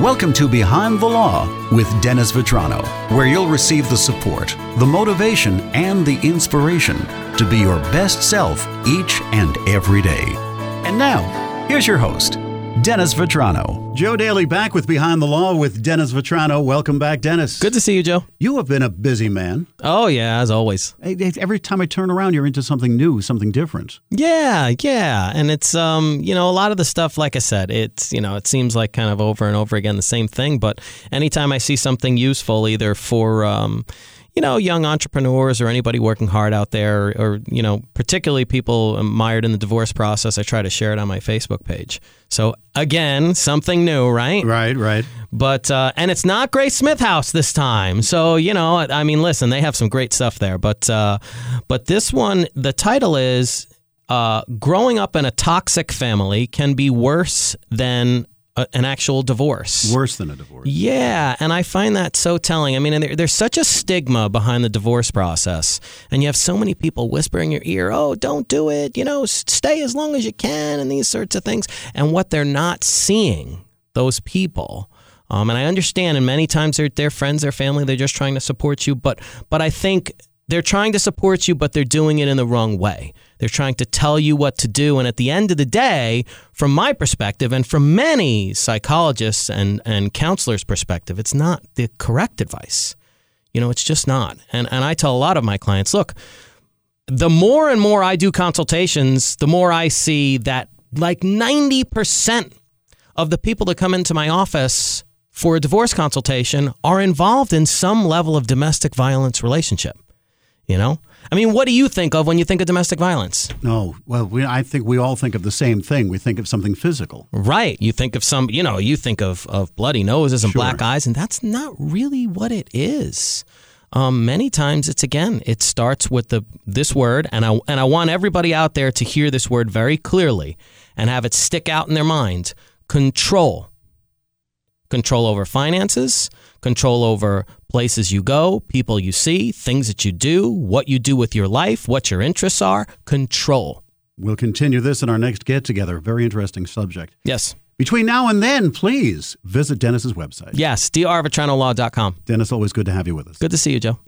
Welcome to Behind the Law with Dennis Vitrano, where you'll receive the support, the motivation, and the inspiration to be your best self each and every day. And now, here's your host, Dennis Vitrano. Joe Daly back with Behind the Law with Dennis Vitrano. Welcome back, Dennis. Good to see you, Joe. You have been a busy man. Oh, yeah, as always. Every time I turn around, you're into something new, something different. Yeah, yeah. And it's, um, you know, a lot of the stuff, like I said, it's, you know, it seems like kind of over and over again the same thing. But anytime I see something useful, either for, um, you know, young entrepreneurs or anybody working hard out there, or, or, you know, particularly people mired in the divorce process, I try to share it on my Facebook page. So again, something new, right? Right, right. But uh, and it's not Grace Smith House this time. So you know, I mean, listen, they have some great stuff there. But uh, but this one, the title is uh, "Growing Up in a Toxic Family Can Be Worse Than a, an actual divorce. Worse than a divorce. Yeah, and I find that so telling. I mean, there, there's such a stigma behind the divorce process, and you have so many people whispering in your ear, "Oh, don't do it," you know, stay as long as you can, and these sorts of things. And what they're not seeing, those people. Um, and I understand, and many times they're, they're friends, their family, they're just trying to support you. But but I think they're trying to support you, but they're doing it in the wrong way. They're trying to tell you what to do. And at the end of the day, from my perspective and from many psychologists and, and counselors' perspective, it's not the correct advice. You know, it's just not. And, and I tell a lot of my clients look, the more and more I do consultations, the more I see that like 90% of the people that come into my office for a divorce consultation are involved in some level of domestic violence relationship. You know, I mean, what do you think of when you think of domestic violence? No, well, we, I think we all think of the same thing. We think of something physical, right? You think of some, you know, you think of of bloody noses and sure. black eyes, and that's not really what it is. Um, many times, it's again, it starts with the this word, and I and I want everybody out there to hear this word very clearly and have it stick out in their mind: control. Control over finances, control over places you go, people you see, things that you do, what you do with your life, what your interests are. Control. We'll continue this in our next get together. Very interesting subject. Yes. Between now and then, please visit Dennis's website. Yes, drvitranolaw.com. Dennis, always good to have you with us. Good to see you, Joe.